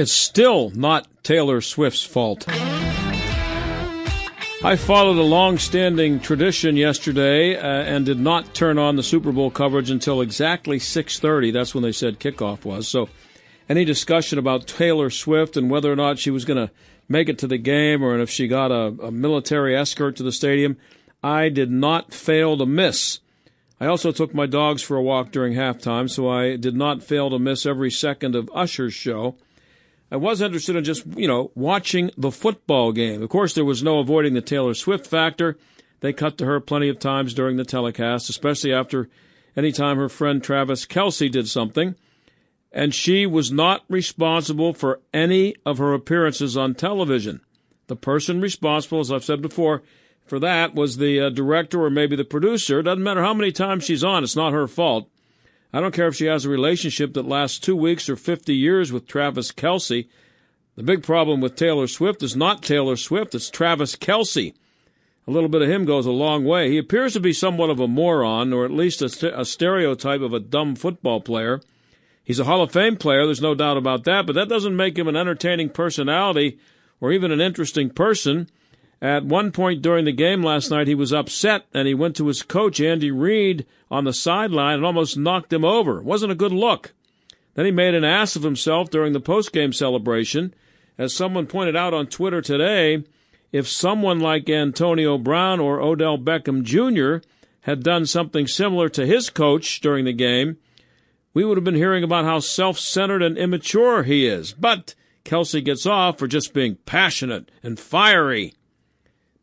It's still not Taylor Swift's fault. I followed a long standing tradition yesterday uh, and did not turn on the Super Bowl coverage until exactly 6:30. That's when they said kickoff was. So any discussion about Taylor Swift and whether or not she was going to make it to the game or if she got a, a military escort to the stadium, I did not fail to miss. I also took my dogs for a walk during halftime, so I did not fail to miss every second of Usher's show. I was interested in just, you know, watching the football game. Of course, there was no avoiding the Taylor Swift factor. They cut to her plenty of times during the telecast, especially after any time her friend Travis Kelce did something. And she was not responsible for any of her appearances on television. The person responsible, as I've said before, for that was the uh, director or maybe the producer. It Doesn't matter how many times she's on, it's not her fault. I don't care if she has a relationship that lasts two weeks or 50 years with Travis Kelce. The big problem with Taylor Swift is not Taylor Swift, it's Travis Kelce. A little bit of him goes a long way. He appears to be somewhat of a moron, or at least a, st- a stereotype of a dumb football player. He's a Hall of Fame player, there's no doubt about that, but that doesn't make him an entertaining personality or even an interesting person. At one point during the game last night, he was upset and he went to his coach, Andy Reid, on the sideline and almost knocked him over. It wasn't a good look. Then he made an ass of himself during the postgame celebration. As someone pointed out on Twitter today, if someone like Antonio Brown or Odell Beckham Jr. had done something similar to his coach during the game, we would have been hearing about how self centered and immature he is. But Kelce gets off for just being passionate and fiery.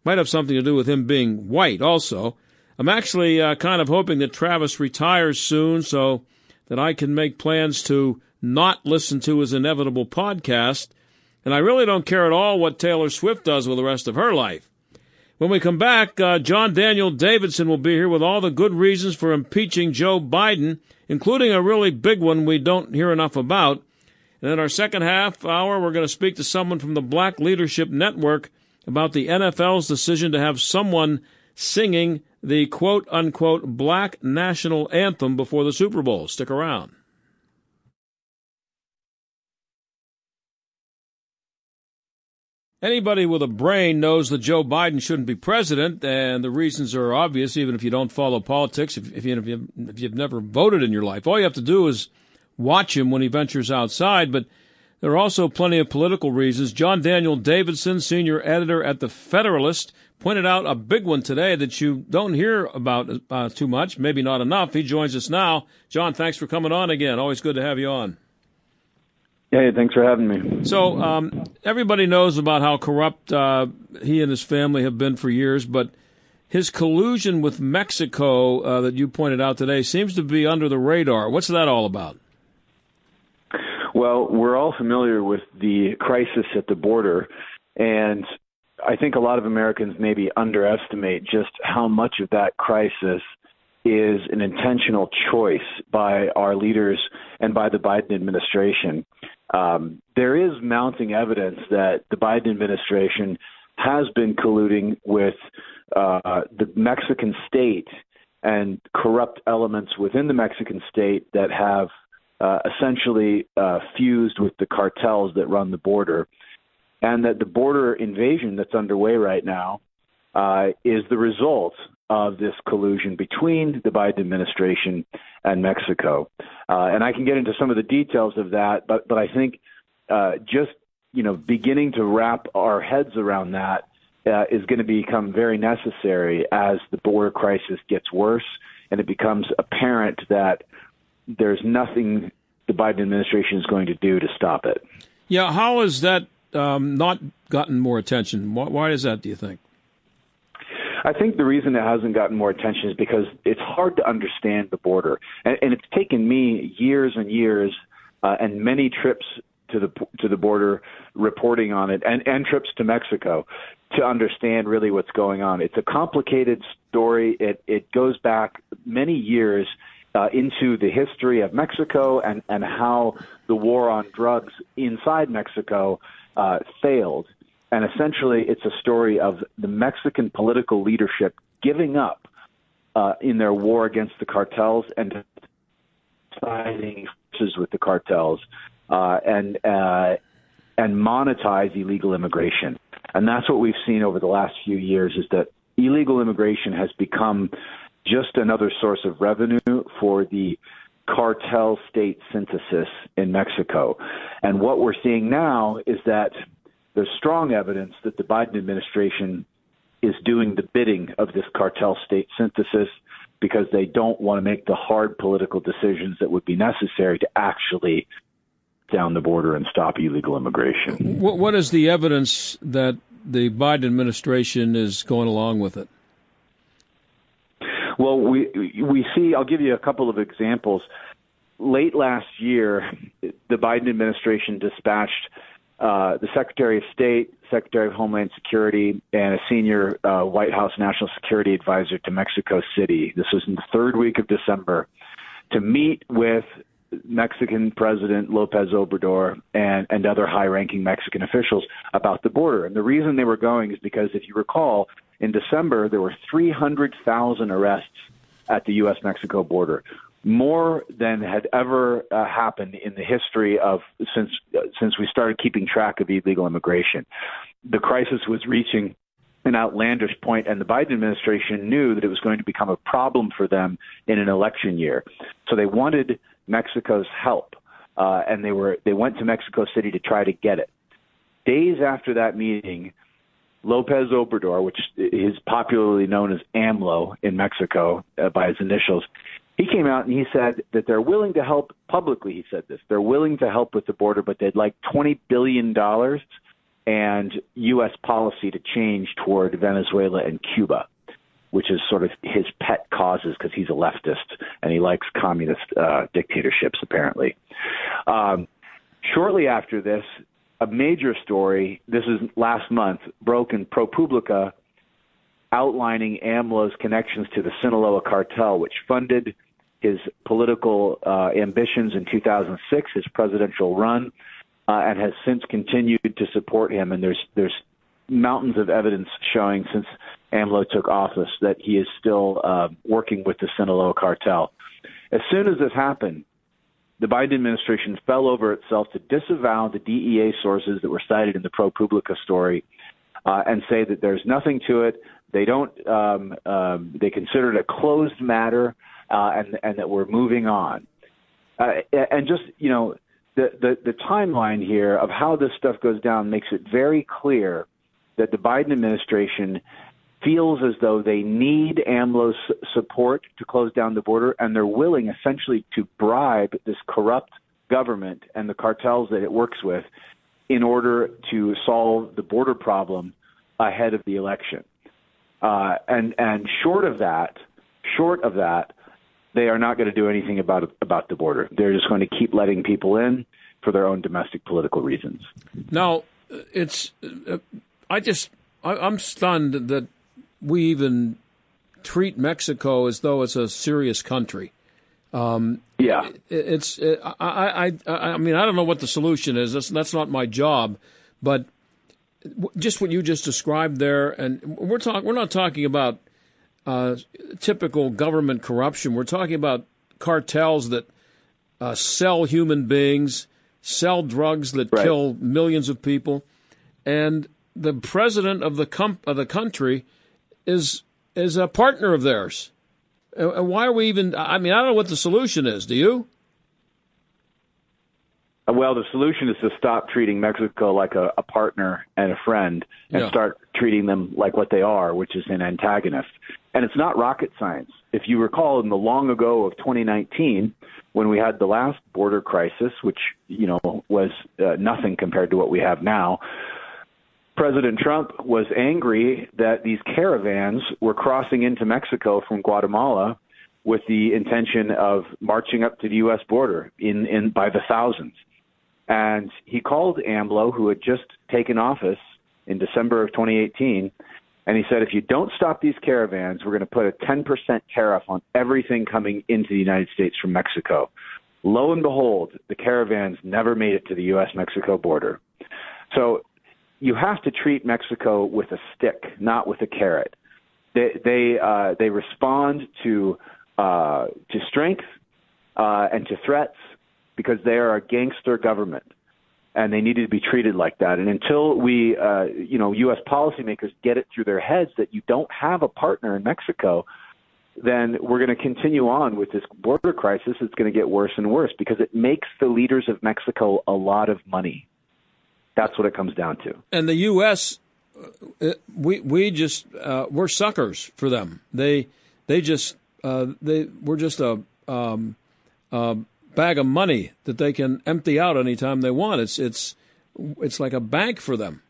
Might have something to do with him being white, also. I'm actually uh, kind of hoping that Travis retires soon so that I can make plans to not listen to his inevitable podcast. And I really don't care at all what Taylor Swift does with the rest of her life. When we come back, uh, John Daniel Davidson will be here with all the good reasons for impeaching Joe Biden, including a really big one we don't hear enough about. And in our second half hour, we're going to speak to someone from the Black Leadership Network about the NFL's decision to have someone singing the quote unquote black national anthem before the Super Bowl. Stick around. Anybody with a brain knows that Joe Biden shouldn't be president, and the reasons are obvious, even if you don't follow politics, if, if, you, if, you, if you've never voted in your life. All you have to do is watch him when he ventures outside, but there are also plenty of political reasons. John Daniel Davidson, senior editor at The Federalist, pointed out a big one today that you don't hear about uh, too much, maybe not enough. He joins us now. John, thanks for coming on again. Always good to have you on. Hey, thanks for having me. So, um, everybody knows about how corrupt uh, he and his family have been for years, but his collusion with Mexico uh, that you pointed out today seems to be under the radar. What's that all about? Well, we're all familiar with the crisis at the border, and I think a lot of Americans maybe underestimate just how much of that crisis is an intentional choice by our leaders and by the Biden administration. Um, there is mounting evidence that the Biden administration has been colluding with uh, the Mexican state and corrupt elements within the Mexican state that have uh, essentially uh, fused with the cartels that run the border, and that the border invasion that's underway right now uh, is the result of this collusion between the Biden administration and Mexico. Uh, and I can get into some of the details of that, but but I think uh, just you know beginning to wrap our heads around that is going to become very necessary as the border crisis gets worse and it becomes apparent that there's nothing the Biden administration is going to do to stop it. Yeah, how has that um, not gotten more attention? Why, why is that? Do you think? I think the reason it hasn't gotten more attention is because it's hard to understand the border, and, and it's taken me years and years uh, and many trips to the to the border, reporting on it, and and trips to Mexico to understand really what's going on. It's a complicated story. It it goes back many years. Uh, into the history of Mexico and, and how the war on drugs inside Mexico uh, failed. And essentially, it's a story of the Mexican political leadership giving up uh, in their war against the cartels and signing forces with the cartels uh, and uh, and monetize illegal immigration. And that's what we've seen over the last few years is that illegal immigration has become just another source of revenue for the cartel state synthesis in Mexico. And what we're seeing now is that there's strong evidence that the Biden administration is doing the bidding of this cartel state synthesis because they don't want to make the hard political decisions that would be necessary to actually down the border and stop illegal immigration. What, what is the evidence that the Biden administration is going along with it? Well, we we see. I'll give you a couple of examples. Late last year, the Biden administration dispatched uh, the Secretary of State, Secretary of Homeland Security, and a senior uh, White House National Security Advisor to Mexico City. This was in the third week of December to meet with Mexican President Lopez Obrador and, and other high ranking Mexican officials about the border. And the reason they were going is because, if you recall, in December, there were 300,000 arrests at the U.S. Mexico border more than had ever uh, happened in the history of since uh, since we started keeping track of illegal immigration. The crisis was reaching an outlandish point, and the Biden administration knew that it was going to become a problem for them in an election year. So they wanted Mexico's help, uh, and they were they went to Mexico City to try to get it. Days after that meeting, Lopez Obrador, which is popularly known as AMLO in Mexico uh, by his initials, he came out and he said that they're willing to help publicly. He said this: they're willing to help with the border, but they'd like twenty billion dollars and U.S. policy to change toward Venezuela and Cuba, which is sort of his pet causes because he's a leftist and he likes communist uh, dictatorships, apparently. Um, shortly after this, a major story, this is last month, broke in ProPublica outlining AMLO's connections to the Sinaloa cartel, which funded his political uh, ambitions in 2006, his presidential run, uh, and has since continued to support him. And there's there's mountains of evidence showing since AMLO took office that he is still uh, working with the Sinaloa cartel. As soon as this happened, the Biden administration fell over itself to disavow the DEA sources that were cited in the ProPublica story uh, and say that there's nothing to it. They don't. Um, um, they consider it a closed matter uh, and and that we're moving on. Uh, and just you know, the, the the timeline here of how this stuff goes down makes it very clear that the Biden administration feels as though they need AMLO's support to close down the border, and they're willing essentially to bribe this corrupt government and the cartels that it works with in order to solve the border problem ahead of the election. Uh, and and short of that, short of that, they are not going to do anything about about the border. They're just going to keep letting people in for their own domestic political reasons. Now, it's uh, I just I, I'm stunned that we even treat Mexico as though it's a serious country. Um, yeah, it, it's it, I, I I mean I don't know what the solution is. That's that's not my job, but just what you just described there, and we're talking we're not talking about uh, typical government corruption. We're talking about cartels that uh, sell human beings, sell drugs that right. kill millions of people, and the president of the com- of the country is is a partner of theirs. And why are we even? I mean, I don't know what the solution is. Do you? Well, the solution is to stop treating Mexico like a, a partner and a friend and yeah. start treating them like what they are, which is an antagonist. And it's not rocket science. If you recall, in the long ago of 2019, when we had the last border crisis, which you know was uh, nothing compared to what we have now, President Trump was angry that these caravans were crossing into Mexico from Guatemala with the intention of marching up to the U.S. border in, in by the thousands. And he called AMLO, who had just taken office in December of 2018, and he said, if you don't stop these caravans, we're going to put a 10% tariff on everything coming into the United States from Mexico. Lo and behold, the caravans never made it to the U.S. Mexico border. So you have to treat Mexico with a stick, not with a carrot. They they uh, they respond to uh, to strength uh, and to threats because they are a gangster government and they needed to be treated like that. And until we, uh, you know, U.S. policymakers get it through their heads that you don't have a partner in Mexico, then we're going to continue on with this border crisis. It's going to get worse and worse because it makes the leaders of Mexico a lot of money. That's what it comes down to. And the U.S. Uh, we we just uh, we're suckers for them. They they just uh, they we're just a um, uh, bag of money that they can empty out anytime they want. It's it's it's like a bank for them.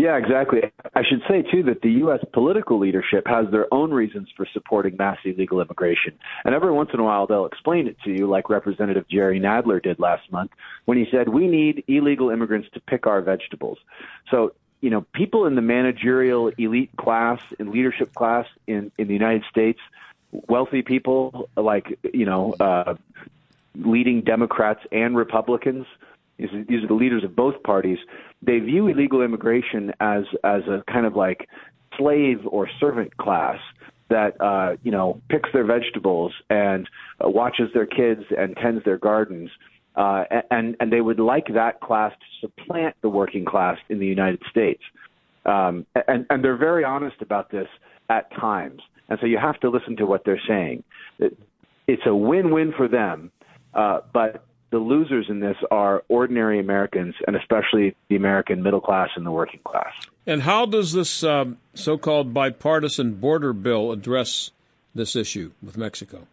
Yeah, exactly. I should say too that the U.S. political leadership has their own reasons for supporting mass illegal immigration, and every once in a while they'll explain it to you, like Representative Jerry Nadler did last month when he said, "We need illegal immigrants to pick our vegetables." So you know, people in the managerial elite class and leadership class in in the United States wealthy people like you know uh, leading Democrats and Republicans. These are the leaders of both parties. They view illegal immigration as as a kind of like slave or servant class that uh, you know picks their vegetables and uh, watches their kids and tends their gardens. Uh, and and they would like that class to supplant the working class in the United States. Um, and and they're very honest about this at times. And so you have to listen to what they're saying. It's a win-win for them, uh, but the losers in this are ordinary Americans, and especially the American middle class and the working class. And how does this um, so-called bipartisan border bill address this issue with Mexico?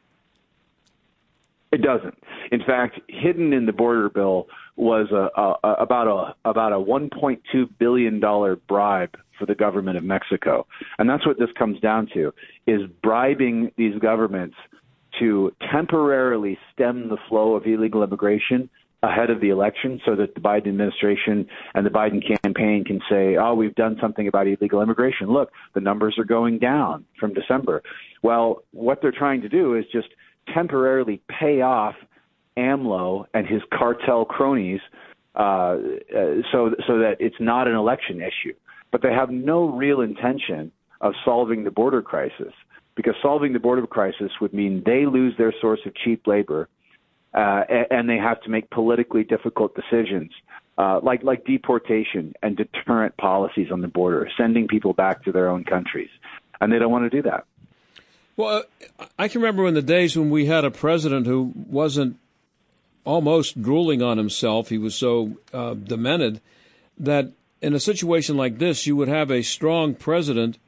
It doesn't. In fact, hidden in the border bill was a, a, about a about a 1.2 billion dollar bribe for the government of Mexico. And that's what this comes down to is bribing these governments to temporarily stem the flow of illegal immigration ahead of the election so that the Biden administration and the Biden campaign can say, oh, we've done something about illegal immigration. Look, the numbers are going down from December. Well, what they're trying to do is just temporarily pay off AMLO and his cartel cronies uh, uh, so so that it's not an election issue but they have no real intention of solving the border crisis because solving the border crisis would mean they lose their source of cheap labor uh, and they have to make politically difficult decisions uh, like like deportation and deterrent policies on the border, sending people back to their own countries, and they don't want to do that. Well, I can remember in the days when we had a president who wasn't almost drooling on himself; he was so uh, demented that in a situation like this, you would have a strong president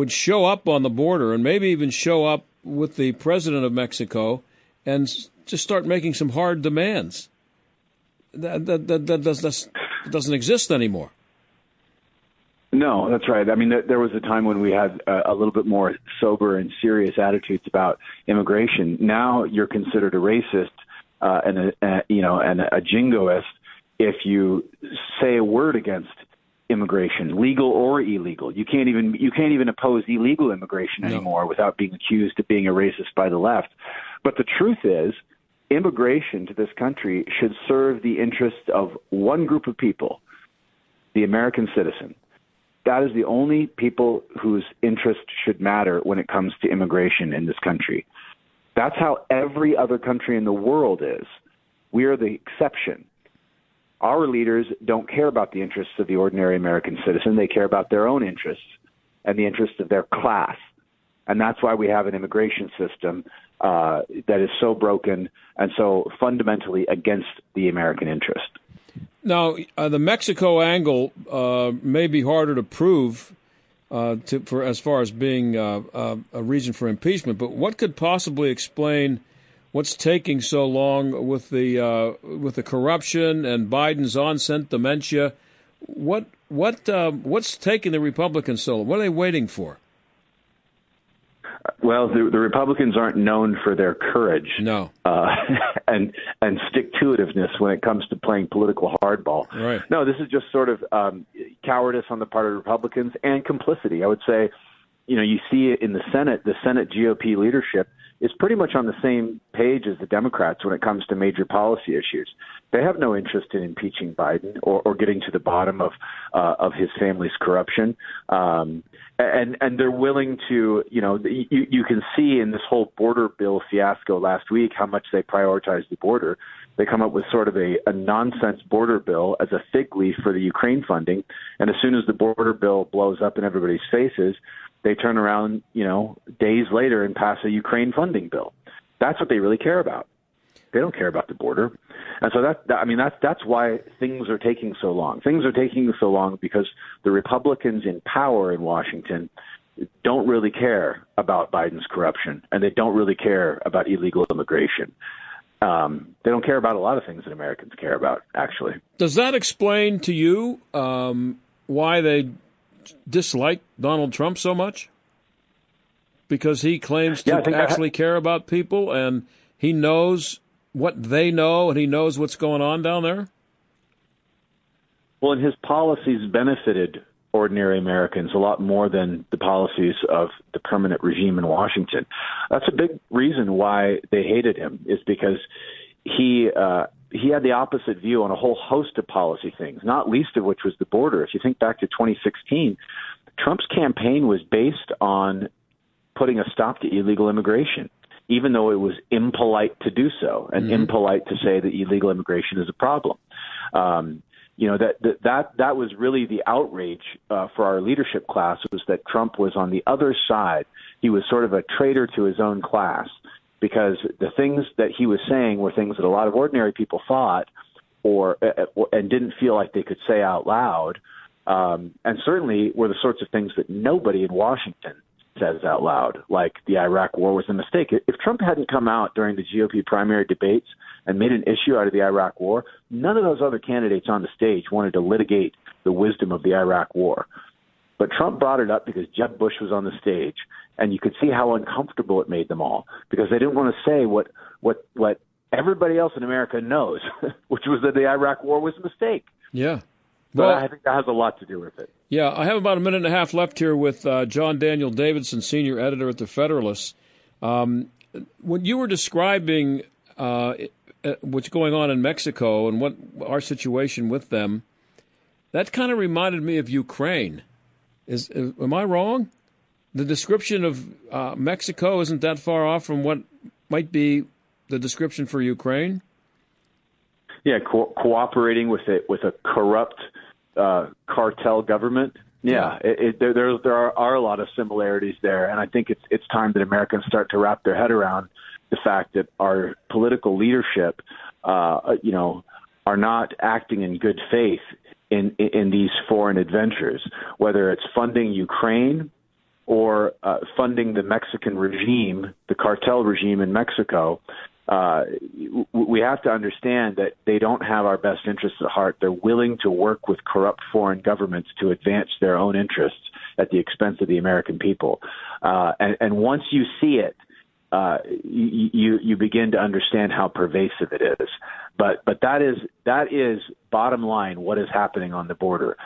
would show up on the border and maybe even show up with the president of Mexico and just start making some hard demands. That that that, that, that doesn't exist anymore. No, that's right. I mean, there was a time when we had a little bit more sober and serious attitudes about immigration. Now you're considered a racist uh, and a, a you know and a jingoist if you say a word against immigration, legal or illegal. You can't even you can't even oppose illegal immigration anymore no. without being accused of being a racist by the left. But the truth is, immigration to this country should serve the interests of one group of people, the American citizen. That is the only people whose interest should matter when it comes to immigration in this country. That's how every other country in the world is. We are the exception. Our leaders don't care about the interests of the ordinary American citizen. They care about their own interests and the interests of their class. And that's why we have an immigration system uh, that is so broken and so fundamentally against the American interest. Now, uh, the Mexico angle uh, may be harder to prove uh, to, for as far as being uh, uh, a reason for impeachment, but what could possibly explain what's taking so long with the uh, with the corruption and Biden's onset dementia? What what uh, what's taking the Republicans so? What are they waiting for? Well, the, the Republicans aren't known for their courage, no, uh, and and stick to itiveness when it comes to playing political hardball. Right. No, this is just sort of um, cowardice on the part of Republicans and complicity. I would say, you know, you see it in the Senate. The Senate GOP leadership is pretty much on the same page as the Democrats when it comes to major policy issues. They have no interest in impeaching Biden or, or getting to the bottom of uh, of his family's corruption. Um, and and they're willing to, you know, you, you can see in this whole border bill fiasco last week how much they prioritize the border. They come up with sort of a, a nonsense border bill as a fig leaf for the Ukraine funding, and as soon as the border bill blows up in everybody's faces, they turn around, you know, days later and pass a Ukraine funding bill. That's what they really care about. They don't care about the border, and so that, that I mean that's that's why things are taking so long. Things are taking so long because the Republicans in power in Washington don't really care about Biden's corruption, and they don't really care about illegal immigration. Um, they don't care about a lot of things that Americans care about. Actually, does that explain to you um, why they dislike Donald Trump so much? Because he claims to yeah, actually care about people, and he knows what they know and he knows what's going on down there? Well, and his policies benefited ordinary Americans a lot more than the policies of the permanent regime in Washington. That's a big reason why they hated him is because he uh, he had the opposite view on a whole host of policy things, not least of which was the border. If you think back to 2016, Trump's campaign was based on putting a stop to illegal immigration even though it was impolite to do so and mm-hmm. impolite to say that illegal immigration is a problem. Um, you know that, that that that was really the outrage uh, for our leadership class was that Trump was on the other side. He was sort of a traitor to his own class because the things that he was saying were things that a lot of ordinary people thought or uh, uh and didn't feel like they could say out loud, um, and certainly were the sorts of things that nobody in Washington says out loud, like the Iraq war was a mistake. If Trump hadn't come out during the GOP primary debates and made an issue out of the Iraq war, none of those other candidates on the stage wanted to litigate the wisdom of the Iraq war. But Trump brought it up because Jeb Bush was on the stage, and you could see how uncomfortable it made them all because they didn't want to say what what what everybody else in America knows, which was that the Iraq war was a mistake. Yeah. Well, but I think that has a lot to do with it. Yeah, I have about a minute and a half left here with uh, John Daniel Davidson, senior editor at the Federalist. Um, when you were describing uh, what's going on in Mexico and what our situation with them, that kind of reminded me of Ukraine. Is, is am I wrong? The description of uh, Mexico isn't that far off from what might be the description for Ukraine. Yeah, co- cooperating with it with a corrupt uh, cartel government. Yeah, it, it, there there there are, are a lot of similarities there, and I think it's it's time that Americans start to wrap their head around the fact that our political leadership, uh, you know, are not acting in good faith in in these foreign adventures, whether it's funding Ukraine or uh, funding the Mexican regime, the cartel regime in Mexico, uh, we have to understand that they don't have our best interests at heart. They're willing to work with corrupt foreign governments to advance their own interests at the expense of the American people. Uh, and, and once you see it, uh, you you begin to understand how pervasive it is. But but that is that is bottom line what is happening on the border.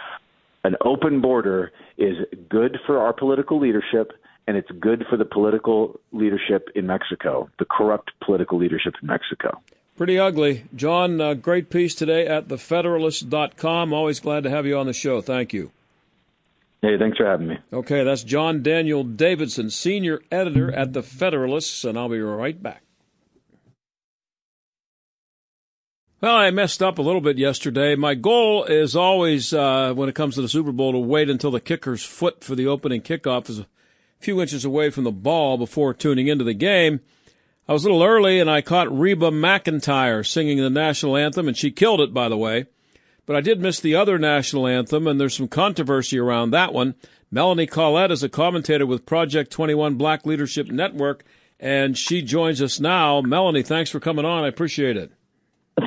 An open border is good for our political leadership and it's good for the political leadership in Mexico, the corrupt political leadership in Mexico. Pretty ugly. John, uh, great piece today at thefederalist.com. Always glad to have you on the show. Thank you. Hey, thanks for having me. Okay, that's John Daniel Davidson, senior editor at The Federalist, and I'll be right back. Well, I messed up a little bit yesterday. My goal is always, uh, when it comes to the Super Bowl, to wait until the kicker's foot for the opening kickoff is few inches away from the ball before tuning into the game. I was a little early and I caught Reba McEntire singing the national anthem, and she killed it, by the way. But I did miss the other national anthem, and there's some controversy around that one. Melanie Collette is a commentator with Project 21 Black Leadership Network, and she joins us now. Melanie, thanks for coming on. I appreciate it.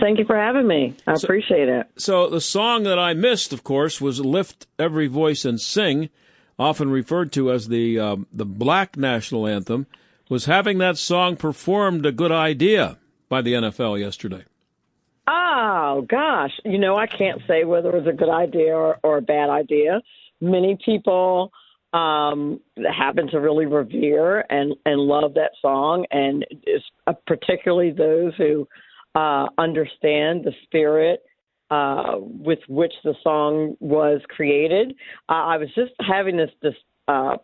Thank you for having me. I So- appreciate it. So the song that I missed, of course, was "Lift Every Voice and Sing," often referred to as the uh, the Black national anthem. Was having that song performed a good idea by the NFL yesterday? Oh gosh, you know I can't say whether it was a good idea or, or a bad idea. Many people um, happen to really revere and and love that song, and uh, particularly those who uh, understand the spirit uh, with which the song was created. Uh, I was just having this this uh,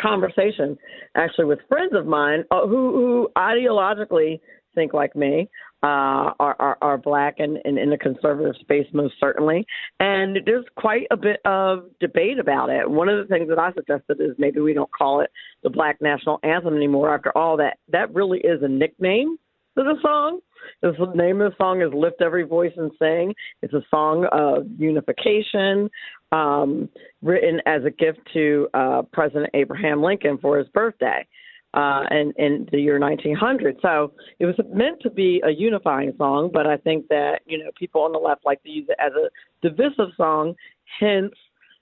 conversation actually with friends of mine uh, who who ideologically think like me uh, are, are are black and, and in the conservative space most certainly, and there's quite a bit of debate about it. One of the things that I suggested is maybe we don't call it the Black National Anthem anymore. After all, that that really is a nickname to the song. The name of the song is "Lift Every Voice and Sing." It's a song of unification, um, written as a gift to uh, President Abraham Lincoln for his birthday uh, in, in the year 1900. So it was meant to be a unifying song, but I think that you know people on the left like to use it as a divisive song. Hence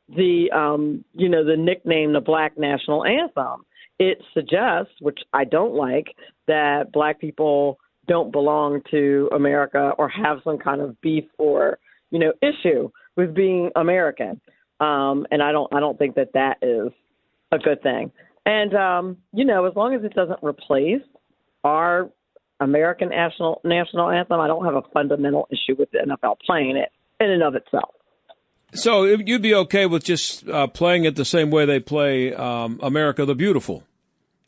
the um, you know the nickname the Black National Anthem. It suggests, which I don't like, that black people don't belong to America or have some kind of beef or you know issue with being American. Um, and I don't I don't think that that is a good thing. And um, you know, as long as it doesn't replace our American national national anthem, I don't have a fundamental issue with the NFL playing it in and of itself. So you'd be okay with just uh, playing it the same way they play um, "America the Beautiful"?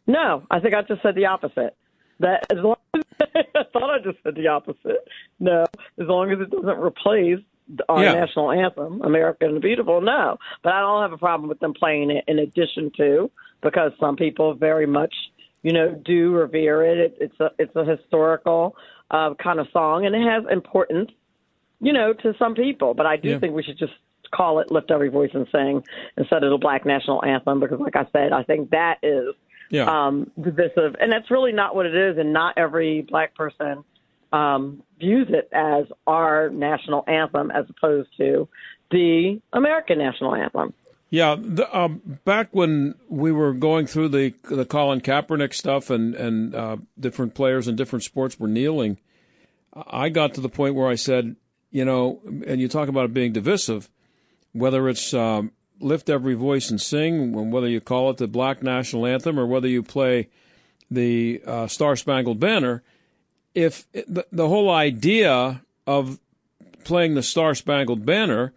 No, I think I just said the opposite. That as long as, I thought I just said the opposite. No, as long as it doesn't replace our Yeah. national anthem, "America the Beautiful." No, but I don't have a problem with them playing it in addition to because some people very much, you know, do revere it. it it's a it's a historical uh, kind of song, and it has importance, you know, to some people. But I do Yeah. think we should just call it "Lift Every Voice and Sing" instead of the Black National Anthem because, like I said, I think that is Yeah. um, divisive, and that's really not what it is. And not every black person um, views it as our national anthem, as opposed to the American national anthem. Yeah, the, um, back when we were going through the the Colin Kaepernick stuff and and uh, different players in different sports were kneeling, I got to the point where I said, you know, and you talk about it being divisive, whether it's um, lift every voice and sing, whether you call it the Black National Anthem or whether you play the uh, Star Spangled Banner, if the, the whole idea of playing the Star Spangled Banner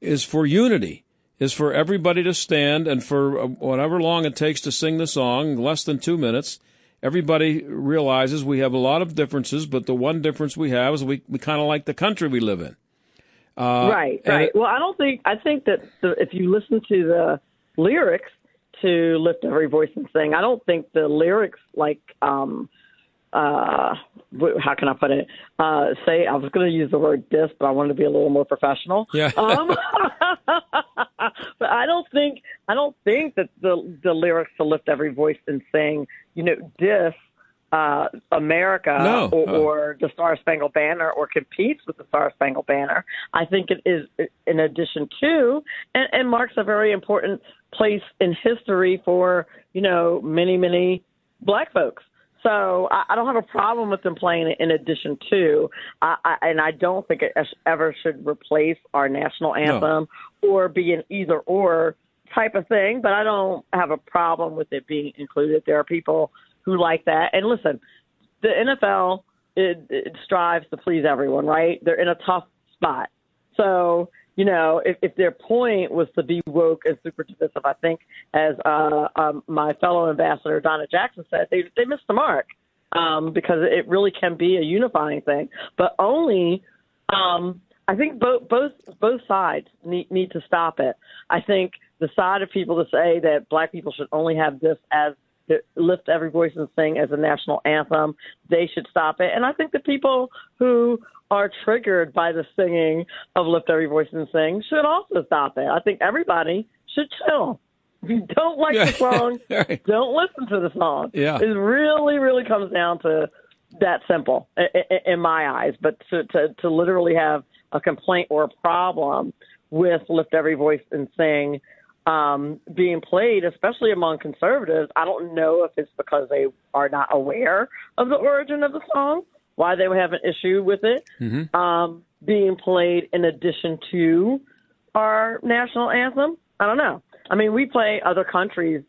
is for unity, is for everybody to stand and for uh, whatever long it takes to sing the song, less than two minutes. Everybody realizes we have a lot of differences, but the one difference we have is we, we kind of like the country we live in. Right, right. it- well, I don't think I think that the, if you listen to the lyrics to "Lift Every Voice and Sing," I don't think the lyrics like. um uh how can I put it? Uh say I was going to use the word diss, but I wanted to be a little more professional. Yeah. Um, but I don't think I don't think that the the lyrics to lift every voice and sing, you know, diss uh, America No. or, Oh. or the Star Spangled Banner or competes with the Star Spangled Banner. I think it is in addition to and, and marks a very important place in history for you know many many black folks. So I, I don't have a problem with them playing it in addition to, I, I, and I don't think it ever should replace our national anthem or be an either or type of thing. But I don't have a problem with it being included. There are people who like that, and listen, the NFL it, it strives to please everyone, right? They're in a tough spot, so you know, if, if their point was to be woke and super divisive, I think, as uh, um, my fellow ambassador Donna Jackson said, they they missed the mark um, because it really can be a unifying thing, but only. Um, I think both both both sides need need to stop it. I think the side of people to say that black people should only have this as to lift every voice and sing as a national anthem, they should stop it. And I think the people who are triggered by the singing of Lift Every Voice and Sing should also stop it. I think everybody should chill. If you don't like Yeah. the song, Right. don't listen to the song. Yeah. It really, really comes down to that simple in my eyes. But to, to, to literally have a complaint or a problem with Lift Every Voice and Sing um, being played, especially among conservatives, I don't know if it's because they are not aware of the origin of the song, why they would have an issue with it mm-hmm. um, being played in addition to our national anthem. I don't know. I mean, we play other countries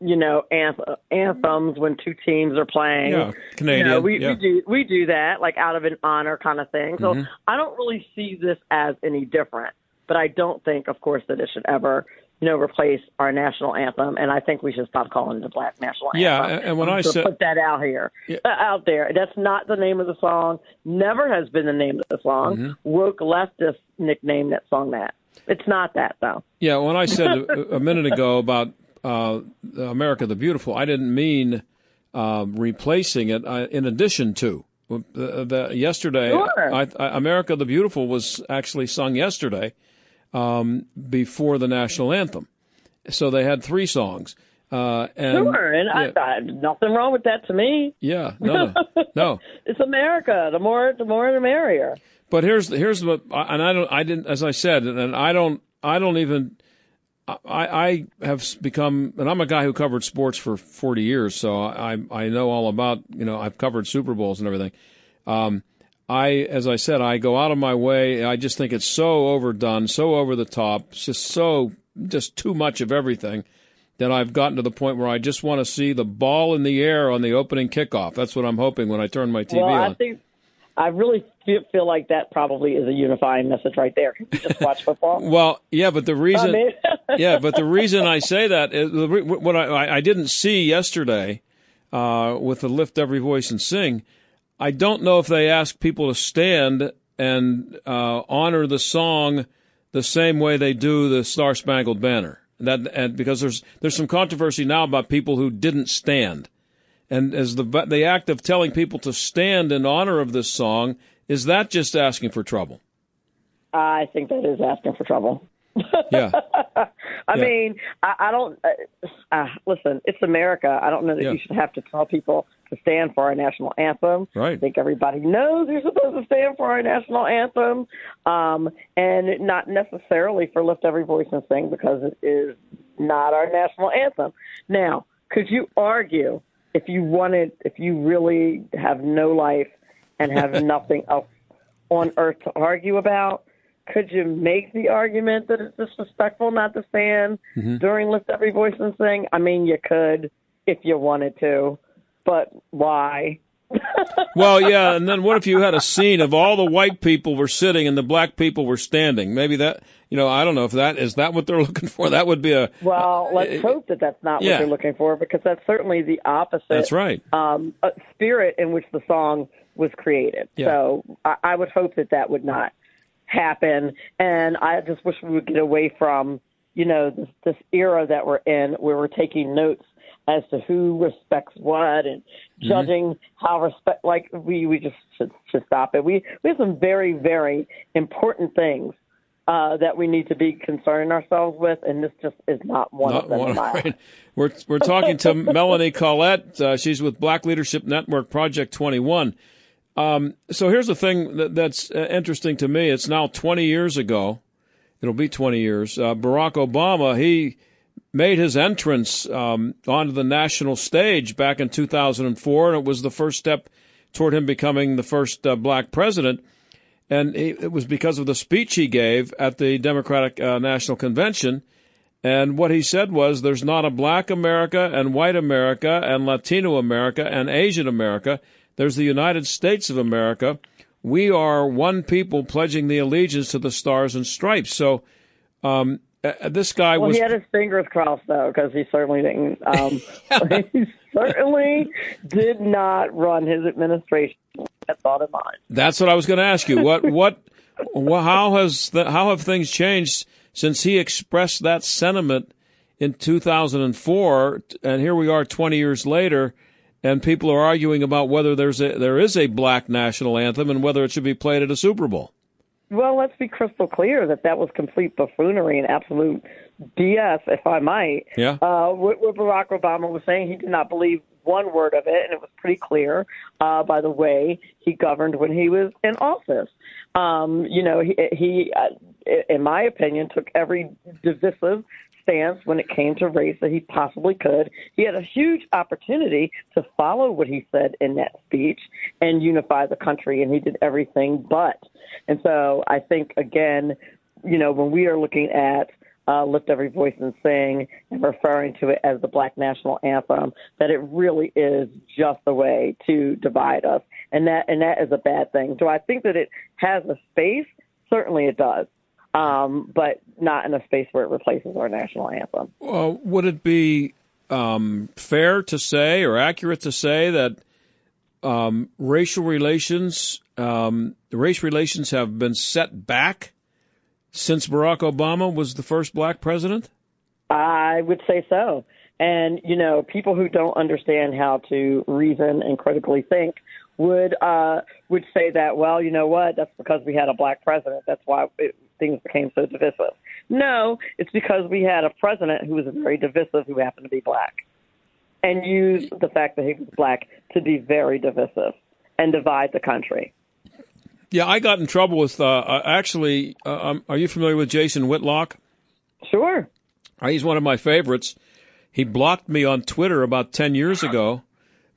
you know anth- anthems when two teams are playing. Yeah, Canadian. You know, we, yeah. we do we do that like out of an honor kind of thing. So Mhm. I don't really see this as any different. But I don't think, of course, that it should ever you know replace our national anthem. And I think we should stop calling it the Black National Anthem. Yeah, and when I said- put that out here, Yeah. uh, out there, that's not the name of the song. Never has been the name of the song. Mm-hmm. Woke leftists nicknamed that song that. It's not that though. Yeah, when I said a, minute ago about uh, America the Beautiful, I didn't mean uh, replacing it. In addition to uh, the, yesterday, Sure. I, I, America the Beautiful was actually sung yesterday um, before the national anthem. So they had three songs. Uh, and Sure, and yeah, I, I nothing wrong with that to me. yeah, no, no, no. It's America. The more, the more, the merrier. But here's here's what, and I don't, I didn't, as I said, and I don't, I don't even, I, I have become, and I'm a guy who covered sports for 40 years, so I, I know all about, you know, I've covered Super Bowls and everything. Um, I, as I said, I go out of my way. I just think it's so overdone, so over the top, it's just so, just too much of everything that I've gotten to the point where I just want to see the ball in the air on the opening kickoff. That's what I'm hoping when I turn my TV well, on. I think I really feel, like that probably is a unifying message right there. Just watch football. Well, yeah, but the reason, I mean- yeah, but the reason I say that is what I, I- I didn't see yesterday uh, with the lift every voice and sing. I don't know if they ask people to stand and uh, honor the song the same way they do the Star Spangled Banner. That and because there's there's some controversy now about people who didn't stand, and as the the act of telling people to stand in honor of this song is that just asking for trouble? I think that is asking for trouble. Yeah. I Yeah. mean, I, I don't. Uh, uh, listen, it's America. I don't know that Yeah. you should have to tell people to stand for our national anthem. Right. I think everybody knows you're supposed to stand for our national anthem, um, and not necessarily for lift every voice and sing because it is not our national anthem. Now, could you argue if you wanted, if you really have no life and have nothing else on earth to argue about? Could you make the argument that it's disrespectful not to stand during Lift Every Voice and Sing? I mean, you could if you wanted to, but why? Well, yeah, and then what if you had a scene of all the white people were sitting and the black people were standing? Maybe that, you know, I don't know if that is that what they're looking for. That would be a Well, let's hope that that's not yeah. what they're looking for because that's certainly the opposite. That's right. Um, uh, spirit in which the song was created. Yeah. So I, I would hope that that would not happen, and I just wish we would get away from you know this, this era that we're in, where we're taking notes as to who respects what and Mm-hmm. judging how respect. Like we we just should, should stop it. We we have some very very important things. Uh, that we need to be concerning ourselves with, and this just is not one Not of them. one- in my eyes. right. We're we're talking to Melanie Collette. Uh, she's with Black Leadership Network Project 21. Um, so here's the thing that, that's uh, interesting to me. It's now 20 years ago. It'll be 20 years. Uh, Barack Obama he made his entrance um, onto the national stage back in 2004, and it was the first step toward him becoming the first uh, black president. And he, it was because of the speech he gave at the Democratic uh, National Convention. And what he said was there's not a black America and white America and Latino America and Asian America. There's the United States of America. We are one people pledging the allegiance to the stars and stripes. So um, uh, this guy Well, was. he had his fingers crossed though, because he certainly didn't. Um, he certainly did not run his administration with that thought in mind. That's what I was going to ask you. What what wha- how has the, how have things changed since he expressed that sentiment in 2004 and here we are 20 years later and people are arguing about whether there's a there is a black national anthem and whether it should be played at a Super Bowl. Well, let's be crystal clear that that was complete buffoonery and absolute BS, if I might. Yeah. Uh, what, what Barack Obama was saying, he did not believe one word of it, and it was pretty clear uh, by the way he governed when he was in office. Um, you know, he, he uh, in my opinion, took every divisive stance when it came to race that he possibly could. He had a huge opportunity to follow what he said in that speech and unify the country, and he did everything but. And so I think, again, you know, when we are looking at uh, Lift Every Voice and Sing and referring to it as the Black National Anthem, that it really is just a way to divide us. And that, and that is a bad thing. Do I think that it has a space? Certainly it does um, but not in a space where it replaces our national anthem. Well, would it be um, fair to say or accurate to say that um, racial relations, um, race relations have been set back since Barack Obama was the first black president? I would say so. And, you know, people who don't understand how to reason and critically think would uh, would say that, well, you know what, that's because we had a black president. That's why it, things became so divisive. No, it's because we had a president who was very divisive who happened to be black and used the fact that he was black to be very divisive and divide the country. Yeah, I got in trouble with uh, uh actually. Uh, um, are you familiar with Jason Whitlock? Sure. Uh, he's one of my favorites. He blocked me on Twitter about ten years ago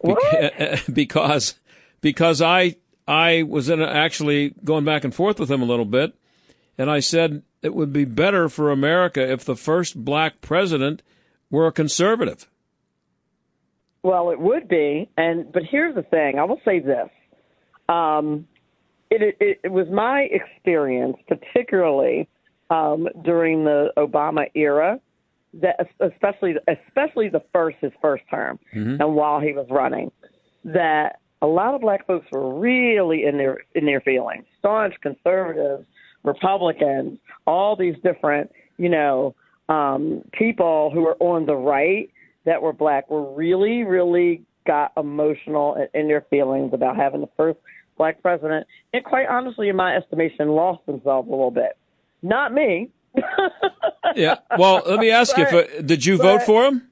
beca- because because I I was in a, actually going back and forth with him a little bit, and I said it would be better for America if the first black president were a conservative. Well, it would be, and but here's the thing: I will say this. Um, it, it, it was my experience, particularly um, during the Obama era, that especially especially the first his first term, mm-hmm. and while he was running, that a lot of black folks were really in their in their feelings, staunch conservatives Republicans, all these different, you know, um, people who were on the right that were black were really, really got emotional in, in their feelings about having the first black president, and quite honestly, in my estimation, lost themselves a little bit. Not me. yeah. Well, let me ask but, you: uh, Did you vote for him?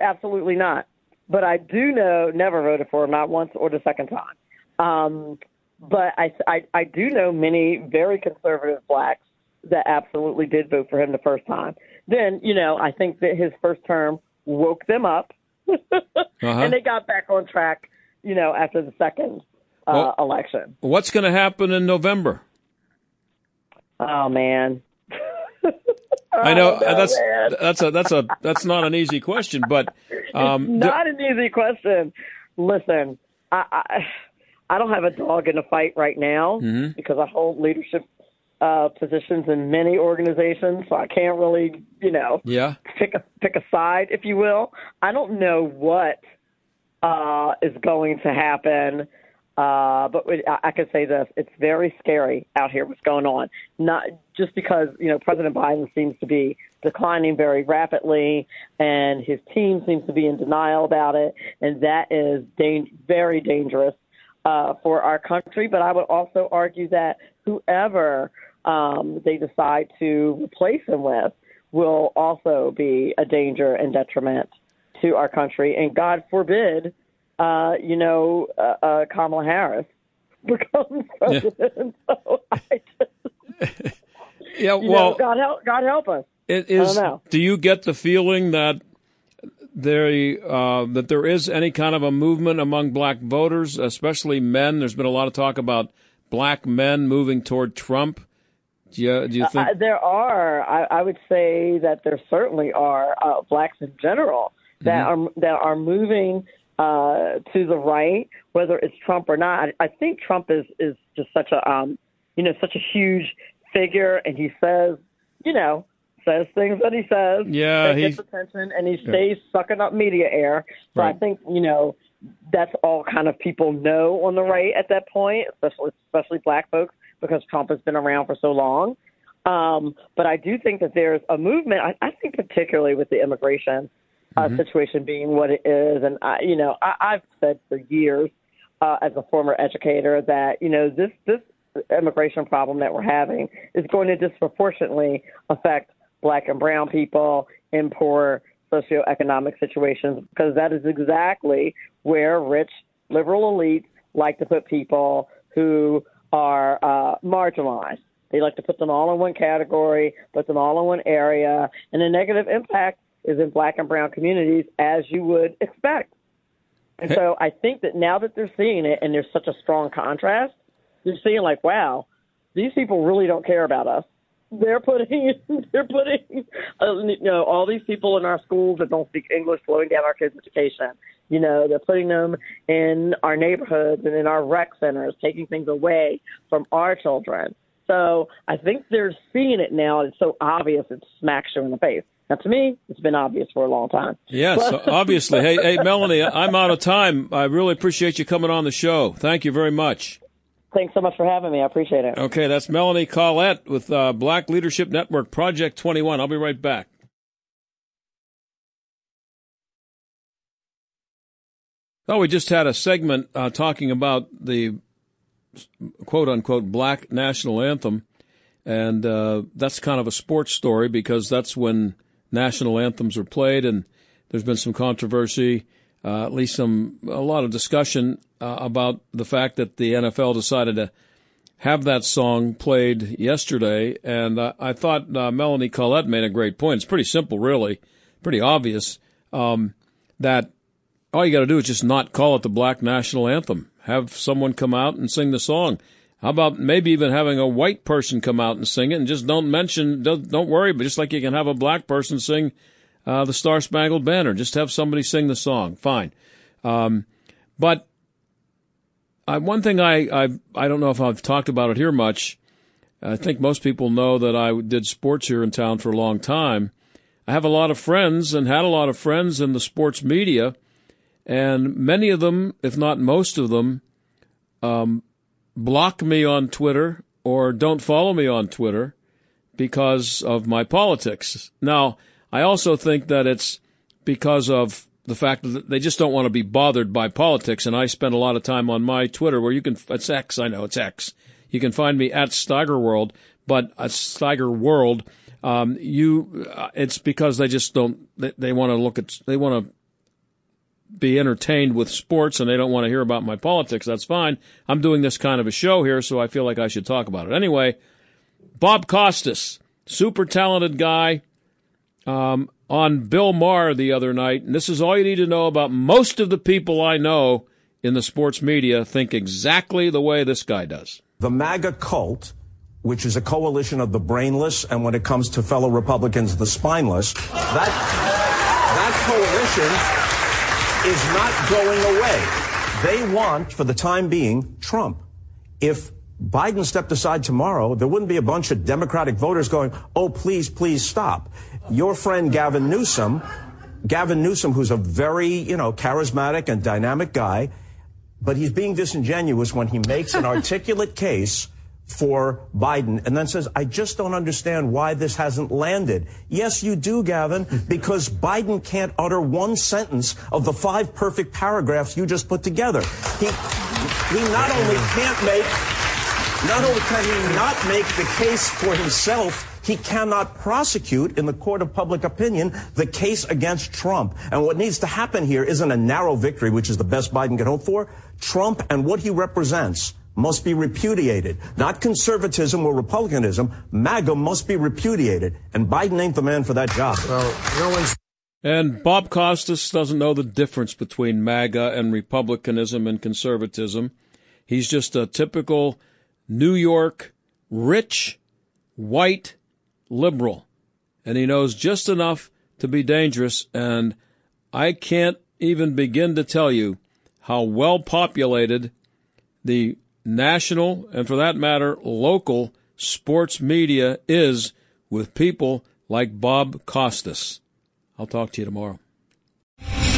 Absolutely not. But I do know never voted for him, not once or the second time. Um, but I, I, I do know many very conservative blacks that absolutely did vote for him the first time. Then, you know, I think that his first term woke them up uh-huh. and they got back on track, you know, after the second uh, well, election. What's going to happen in November? Oh, man. I know oh, that's man. that's a that's a that's not an easy question, but um, not an easy question. Listen, I, I I don't have a dog in the fight right now mm-hmm. because I hold leadership uh, positions in many organizations, so I can't really, you know, yeah, pick a pick a side, if you will. I don't know what uh, is going to happen, uh, but I, I can say this: it's very scary out here. What's going on? Not just because you know President Biden seems to be declining very rapidly, and his team seems to be in denial about it, and that is da- very dangerous uh, for our country. But I would also argue that whoever um, they decide to replace him with will also be a danger and detriment to our country. And God forbid, uh, you know, uh, uh, Kamala Harris becomes president. Yeah. So I just, yeah, well, know, God help, God help us. It is. Do you get the feeling that there uh, that there is any kind of a movement among black voters, especially men. There's been a lot of talk about black men moving toward Trump. Do you, do you think uh, there are? I, I, would say that there certainly are uh, blacks in general that mm-hmm. are that are moving uh, to the right, whether it's Trump or not. I, I think Trump is is just such a um, you know such a huge figure, and he says you know says things that he says. Yeah, he gets attention, and he stays yeah. sucking up media air. So right. I think you know that's all kind of people know on the right at that point, especially especially black folks, because Trump has been around for so long. Um, but I do think that there's a movement. I, I think particularly with the immigration uh, mm-hmm. situation being what it is, and I, you know, I, I've said for years uh, as a former educator that you know this this immigration problem that we're having is going to disproportionately affect black and brown people in poor socioeconomic situations because that is exactly where rich liberal elites like to put people who are uh, marginalized. They like to put them all in one category, put them all in one area, and the negative impact is in black and brown communities, as you would expect. And so I think that now that they're seeing it and there's such a strong contrast, they're seeing like, wow, these people really don't care about us. They're putting they're putting uh, you know all these people in our schools that don't speak English, slowing down our kids' education. You know, they're putting them in our neighborhoods and in our rec centers, taking things away from our children. So I think they're seeing it now. and It's so obvious. It smacks you in the face. Now, to me, it's been obvious for a long time. Yes, obviously. Hey, hey, Melanie, I'm out of time. I really appreciate you coming on the show. Thank you very much. Thanks so much for having me. I appreciate it. Okay, that's Melanie Collette with uh, Black Leadership Network, Project 21. I'll be right back. Oh, we just had a segment uh, talking about the quote unquote black national anthem. And uh, that's kind of a sports story because that's when national anthems are played, and there's been some controversy, uh, at least some a lot of discussion uh, about the fact that the NFL decided to have that song played yesterday. And uh, I thought uh, Melanie Collette made a great point. It's pretty simple, really, pretty obvious um, that all you got to do is just not call it the Black National Anthem. Have someone come out and sing the song. How about maybe even having a white person come out and sing it, and just don't mention, don't, don't worry, but just like you can have a black person sing uh, the Star Spangled Banner, just have somebody sing the song. Fine. Um, but I, one thing I, I I don't know if I've talked about it here much. I think most people know that I did sports here in town for a long time. I have a lot of friends and had a lot of friends in the sports media, and many of them, if not most of them, um, block me on Twitter or don't follow me on Twitter because of my politics. Now, I also think that it's because of the fact that they just don't want to be bothered by politics. And I spend a lot of time on my Twitter where you can, it's X, I know it's X. You can find me at Steigerworld, but at Steiger World, um, you, uh, it's because they just don't, they, they want to look at, they want to be entertained with sports and they don't want to hear about my politics, that's fine. I'm doing this kind of a show here, so I feel like I should talk about it. Anyway, Bob Costas, super talented guy, um, on Bill Maher the other night. And this is all you need to know about most of the people I know in the sports media think exactly the way this guy does. The MAGA cult which is a coalition of the brainless and when it comes to fellow Republicans, the spineless, that, that coalition is not going away. They want, for the time being, Trump. If Biden stepped aside tomorrow, there wouldn't be a bunch of Democratic voters going, oh, please, please stop. Your friend Gavin Newsom, Gavin Newsom, who's a very, you know, charismatic and dynamic guy, but he's being disingenuous when he makes an articulate case for Biden and then says, I just don't understand why this hasn't landed. Yes, you do, Gavin, because Biden can't utter one sentence of the five perfect paragraphs you just put together. He, he not only can't make, not only can he not make the case for himself, he cannot prosecute in the court of public opinion the case against Trump. And what needs to happen here isn't a narrow victory, which is the best Biden can hope for. Trump and what he represents must be repudiated. Not conservatism or republicanism. MAGA must be repudiated. And Biden ain't the man for that job. Well, no. And Bob Costas doesn't know the difference between MAGA and republicanism and conservatism. He's just a typical New York, rich, white liberal. And he knows just enough to be dangerous. And I can't even begin to tell you how well populated the national, and for that matter, local sports media is with people like Bob Costas. I'll talk to you tomorrow.